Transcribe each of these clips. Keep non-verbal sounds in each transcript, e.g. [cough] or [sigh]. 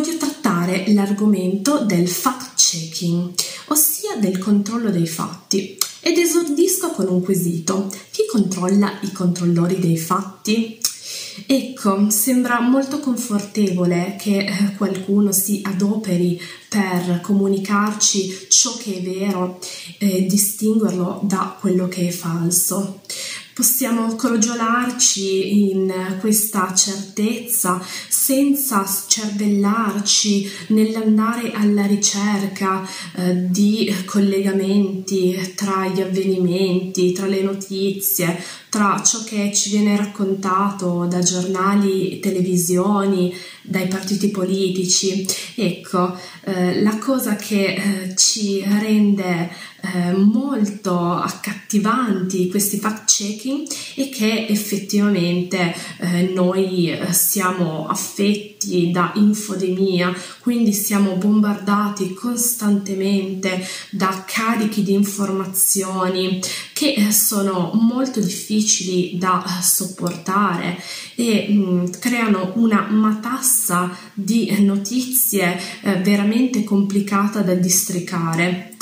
voglio trattare l'argomento del fact-checking, ossia del controllo dei fatti. Ed esordisco con un quesito. Chi controlla i controllori dei fatti? Ecco, sembra molto confortevole che eh, qualcuno si adoperi per comunicarci ciò che è vero e distinguerlo da quello che è falso possiamo crogiolarci in questa certezza senza cervellarci nell'andare alla ricerca eh, di collegamenti tra gli avvenimenti, tra le notizie, tra ciò che ci viene raccontato da giornali, televisioni, dai partiti politici. Ecco, eh, la cosa che eh, ci rende eh, molto accattivanti questi fact checking è che effettivamente eh, noi eh, siamo affetti da infodemia, quindi siamo bombardati costantemente da carichi di informazioni che eh, sono molto difficili da sopportare e mh, mm, creano una matassa di notizie eh, veramente complicata da districare.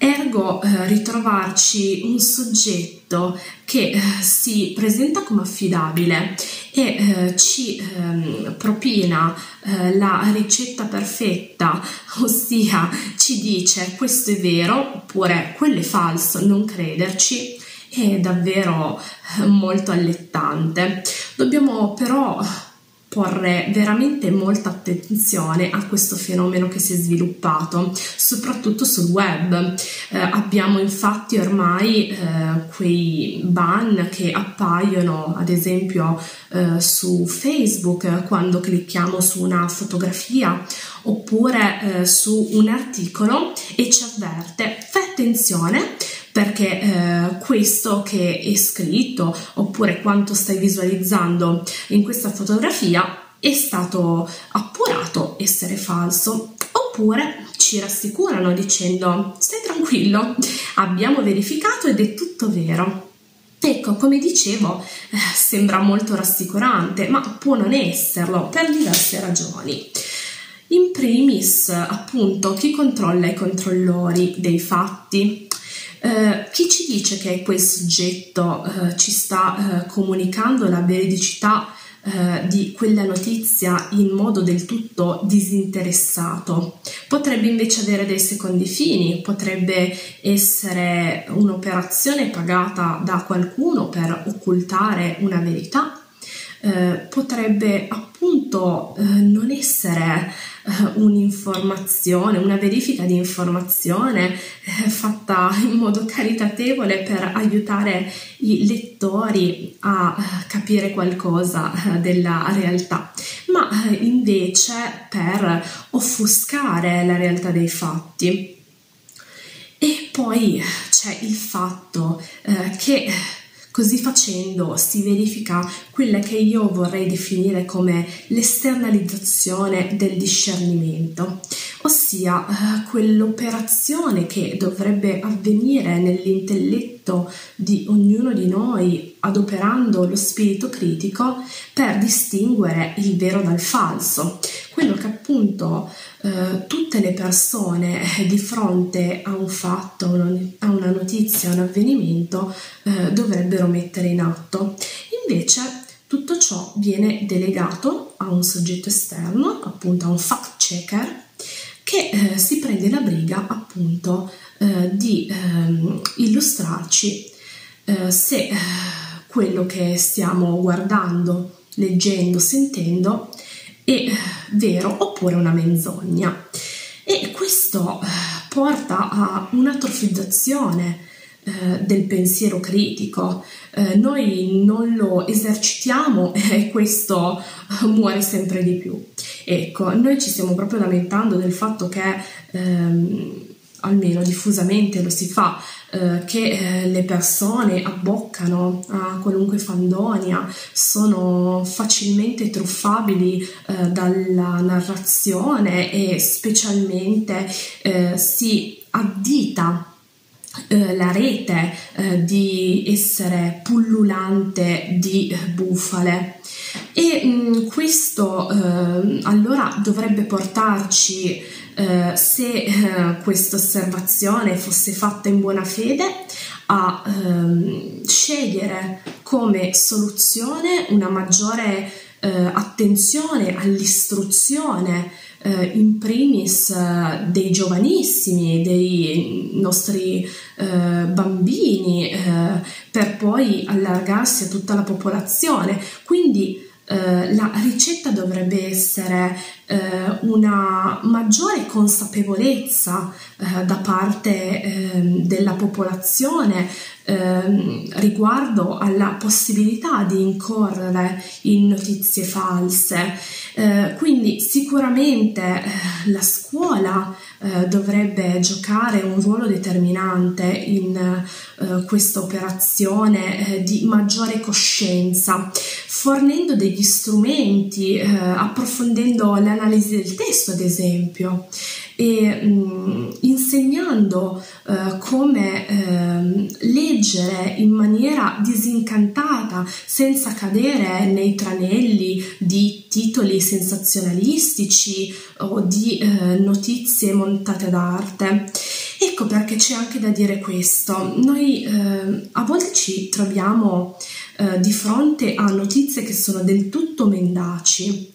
Ergo eh, ritrovarci un soggetto che eh, si presenta come affidabile e eh, ci ehm, propina eh, la ricetta perfetta, [laughs] ossia ci dice questo è vero oppure quello è falso, non crederci, è davvero eh, molto allettante. Dobbiamo però porre veramente molta attenzione a questo fenomeno che si è sviluppato, soprattutto sul web. Eh, abbiamo infatti ormai eh, quei ban che appaiono ad esempio eh, su Facebook quando clicchiamo su una fotografia oppure eh, su un articolo e ci avverte fai attenzione perché eh, questo che è scritto oppure quanto stai visualizzando in questa fotografia è stato appurato essere falso. Oppure ci rassicurano dicendo stai tranquillo abbiamo verificato ed è tutto vero ecco come dicevo eh, sembra molto rassicurante ma può non esserlo per diverse ragioni. In primis appunto chi controlla i controllori dei fatti eh, chi ci dice che quel soggetto eh, ci sta eh, comunicando la veridicità eh, di quella notizia in modo del tutto disinteressato? Potrebbe invece avere dei secondi fini, potrebbe essere un'operazione pagata da qualcuno per occultare una verità, eh, potrebbe appunto non essere [laughs] un'informazione, una verifica di informazione eh, fatta in modo caritatevole per aiutare i lettori a uh, capire qualcosa uh, della realtà, ma invece per offuscare la realtà dei fatti. E poi c'è il fatto che Così facendo si verifica quella che io vorrei definire come l'esternalizzazione del discernimento, ossia eh, quell'operazione che dovrebbe avvenire nell'intelletto di ognuno di noi adoperando lo spirito critico per distinguere il vero dal falso, appunto eh, tutte le persone eh, di fronte a un fatto, a una notizia, a un avvenimento eh, dovrebbero mettere in atto. Invece tutto ciò viene delegato a un soggetto esterno, appunto a un fact checker, che eh, si prende la briga appunto eh, di ehm, illustrarci eh, se quello che stiamo guardando, leggendo, sentendo è vero oppure una menzogna. E questo porta a un'atrofizzazione eh, del pensiero critico. Eh, noi non lo esercitiamo [laughs] e questo muore sempre di più. Ecco, noi ci stiamo proprio lamentando del fatto che ehm, almeno diffusamente lo si fa, eh, che eh, le persone abboccano a qualunque fandonia, sono facilmente truffabili eh, dalla narrazione e specialmente eh, si addita eh, la rete eh, di essere pullulante di eh, bufale. E mh, mm, questo eh, allora dovrebbe portarci eh, se questa osservazione fosse fatta in buona fede a ehm, scegliere come soluzione una maggiore attenzione all'istruzione eh, in primis eh, dei giovanissimi, dei nostri eh, bambini, eh, per poi allargarsi a tutta la popolazione. Quindi eh, la ricetta dovrebbe essere eh, una maggiore consapevolezza eh, da parte ehm, della popolazione ehm, riguardo alla possibilità di incorrere in notizie false. Eh, quindi sicuramente eh, la scuola eh, dovrebbe giocare un ruolo determinante in eh, questa operazione eh, di maggiore coscienza, fornendo degli strumenti, eh, approfondendo l'analisi del testo, ad esempio, e mh, insegnando uh, come uh, leggere in maniera disincantata senza cadere nei tranelli di titoli sensazionalistici o di uh, notizie montate d'arte. Ecco perché c'è anche da dire questo. Noi a volte ci troviamo di fronte a notizie che sono del tutto mendaci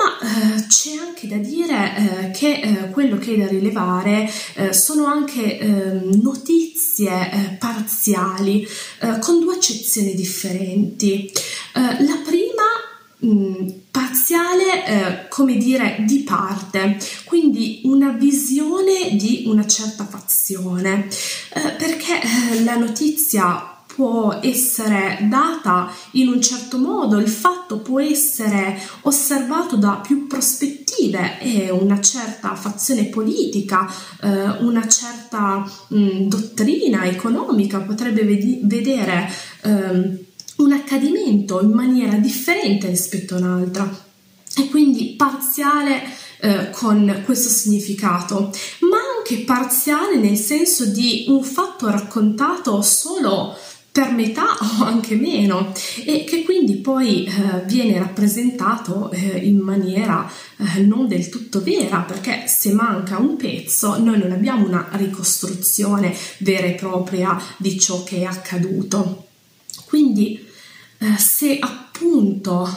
ma eh, c'è anche da dire eh, che eh, quello che è da rilevare eh, sono anche ehm, notizie eh, parziali eh, con due accezioni differenti. la prima mh, mm, parziale, come dire, di parte, quindi una visione di una certa fazione, perché la notizia può essere data in un certo modo, il fatto può essere osservato da più prospettive e una certa fazione politica, eh, una certa mh, dottrina economica potrebbe ved- vedere eh, un accadimento in maniera differente rispetto a un'altra. E quindi parziale eh, con questo significato, ma anche parziale nel senso di un fatto raccontato solo per metà [laughs] o anche meno e che quindi poi eh, viene rappresentato eh, in maniera eh, non del tutto vera perché se manca un pezzo noi non abbiamo una ricostruzione vera e propria di ciò che è accaduto. Quindi eh, se appunto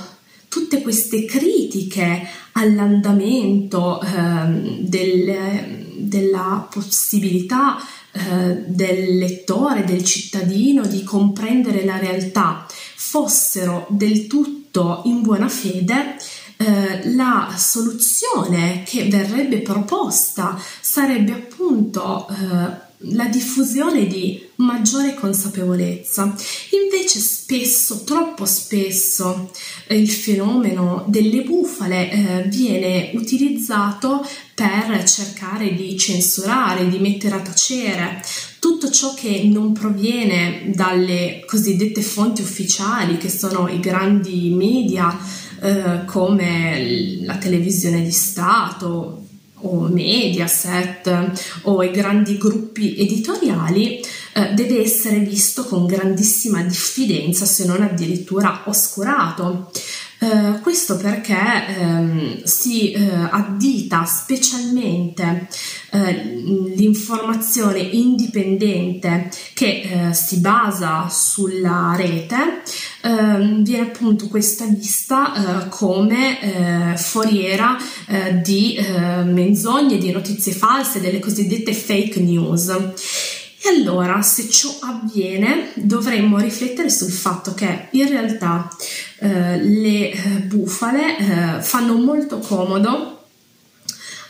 tutte queste critiche all'andamento ehm, del, della possibilità eh, del lettore, del cittadino di comprendere la realtà fossero del tutto in buona fede, eh, la soluzione che verrebbe proposta sarebbe appunto eh, la diffusione di maggiore consapevolezza. Invece spesso, troppo spesso, eh, il fenomeno delle bufale eh, viene utilizzato per cercare di censurare, di mettere a tacere tutto ciò che non proviene dalle cosiddette fonti ufficiali, che sono i grandi media eh, come la televisione di Stato, o Mediaset o i grandi gruppi editoriali eh, deve essere visto con grandissima diffidenza se non addirittura oscurato. Eh, questo perché ehm, si eh, addita specialmente eh, l'informazione indipendente che eh, si basa sulla rete, ehm, viene appunto questa vista come foriera di menzogne, di notizie false, delle cosiddette fake news. E allora, se ciò avviene, dovremmo riflettere sul fatto che in realtà eh, le eh, bufale eh, fanno molto comodo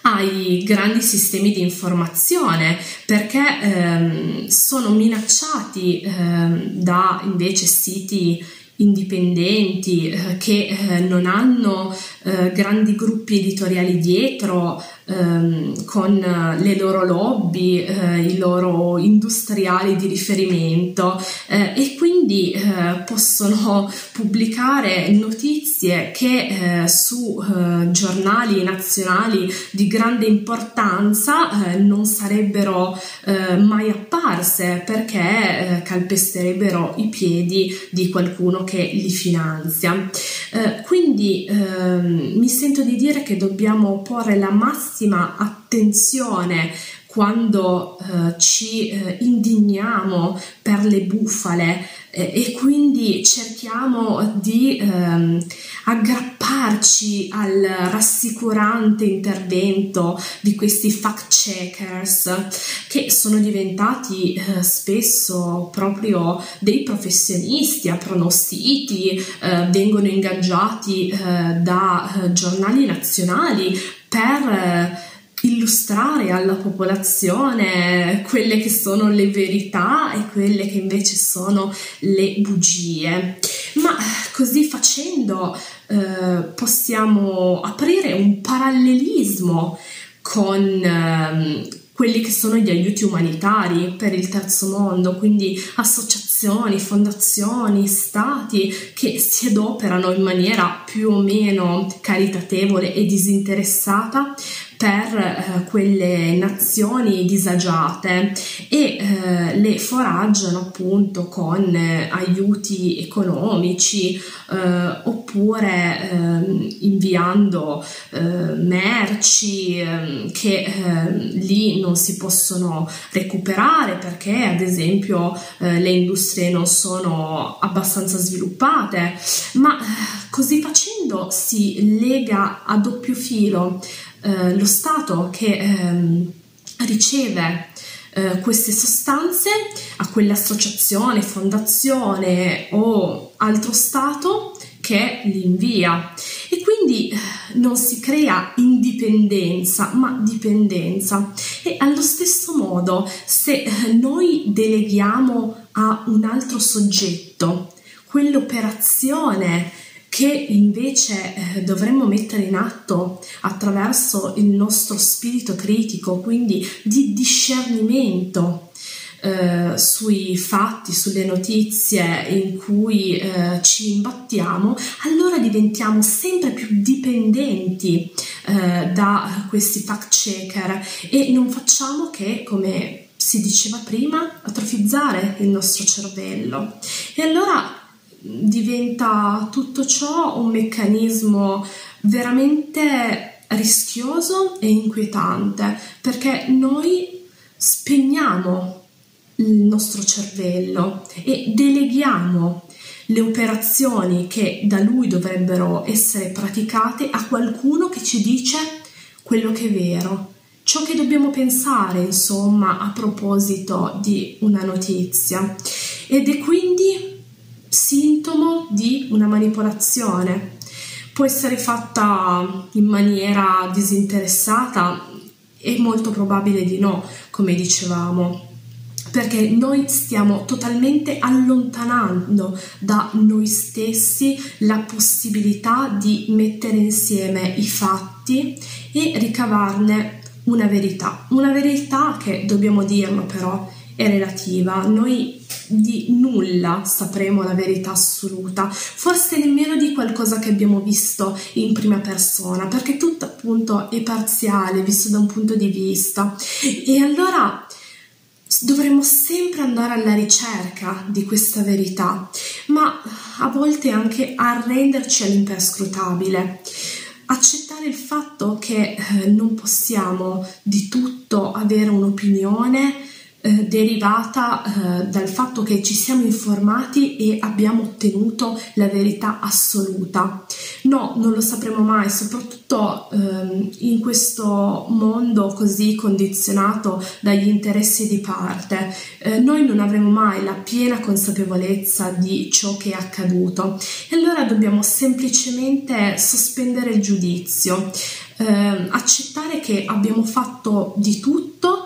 ai grandi sistemi di informazione perché ehm, sono minacciati ehm, da invece siti indipendenti, eh, che eh, non hanno eh, grandi gruppi editoriali dietro, ehm, con le loro lobby, eh, i loro industriali di riferimento eh, e quindi eh, possono [laughs] pubblicare notizie che su giornali nazionali di grande importanza non sarebbero mai apparse perché calpesterebbero i piedi di qualcuno che li finanzia. quindi ehm, mi sento di dire che dobbiamo porre la massima attenzione quando eh, ci eh, indigniamo per le bufale eh, e quindi cerchiamo di ehm, aggrapparci al rassicurante intervento di questi fact checkers che sono diventati eh, spesso proprio dei professionisti a pronositi, eh, vengono ingaggiati eh, da giornali nazionali per illustrare alla popolazione quelle che sono le verità e quelle che invece sono le bugie. Ma così facendo eh, possiamo aprire un parallelismo con eh, quelli che sono gli aiuti umanitari per il terzo mondo, quindi associazioni, fondazioni, stati che si adoperano in maniera più o meno caritatevole e disinteressata per eh, quelle nazioni disagiate e eh, le foraggiano appunto con eh, aiuti economici eh, oppure ehm, inviando eh, merci ehm, che ehm, lì non si possono recuperare perché ad esempio le industrie non sono abbastanza sviluppate. Ma così facendo si lega a doppio filo eh, lo Stato che ehm, riceve eh, queste sostanze a quell'associazione, fondazione o altro Stato che li invia. E quindi eh, non si crea indipendenza ma dipendenza. E allo stesso modo se eh, noi deleghiamo a un altro soggetto quell'operazione che invece eh, dovremmo mettere in atto attraverso il nostro spirito critico, quindi di discernimento eh, sui fatti, sulle notizie in cui eh, ci imbattiamo, allora diventiamo sempre più dipendenti eh, da questi fact checker e non facciamo che, come si diceva prima, atrofizzare il nostro cervello. E allora diventa tutto ciò un meccanismo veramente rischioso e inquietante perché noi spegniamo il nostro cervello e deleghiamo le operazioni che da lui dovrebbero essere praticate a qualcuno che ci dice quello che è vero, ciò che dobbiamo pensare, insomma, a proposito di una notizia. Ed è quindi sintomo di una manipolazione. Può essere fatta in maniera disinteressata? È molto probabile di no, come dicevamo, perché noi stiamo totalmente allontanando da noi stessi la possibilità di mettere insieme i fatti e ricavarne una verità. Una verità che, dobbiamo dirlo però, è relativa. Noi di nulla sapremo la verità assoluta, forse nemmeno di qualcosa che abbiamo visto in prima persona, perché tutto appunto è parziale, visto da un punto di vista. E allora dovremmo sempre andare alla ricerca di questa verità, ma a volte anche arrenderci all'imperscrutabile accettare il fatto che eh, non possiamo di tutto avere un'opinione eh, derivata eh, dal fatto che ci siamo informati e abbiamo ottenuto la verità assoluta. No, non lo sapremo mai, soprattutto eh, in questo mondo così condizionato dagli interessi di parte. Eh, noi non avremo mai la piena consapevolezza di ciò che è accaduto e allora dobbiamo semplicemente sospendere il giudizio, ehm, accettare che abbiamo fatto di tutto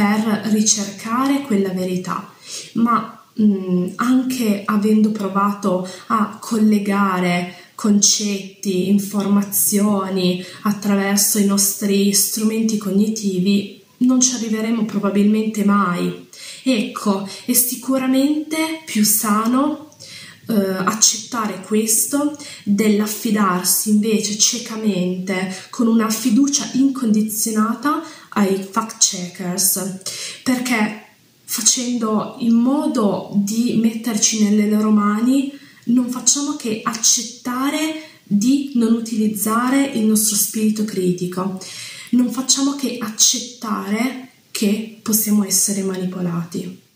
per ricercare quella verità, ma mh, mm, anche avendo provato a collegare concetti, informazioni attraverso i nostri strumenti cognitivi, non ci arriveremo probabilmente mai. Ecco, è sicuramente più sano eh, accettare questo dell'affidarsi invece ciecamente con una fiducia incondizionata ai fact checkers perché facendo in modo di metterci nelle loro mani non facciamo che accettare di non utilizzare il nostro spirito critico, non facciamo che accettare che possiamo essere manipolati.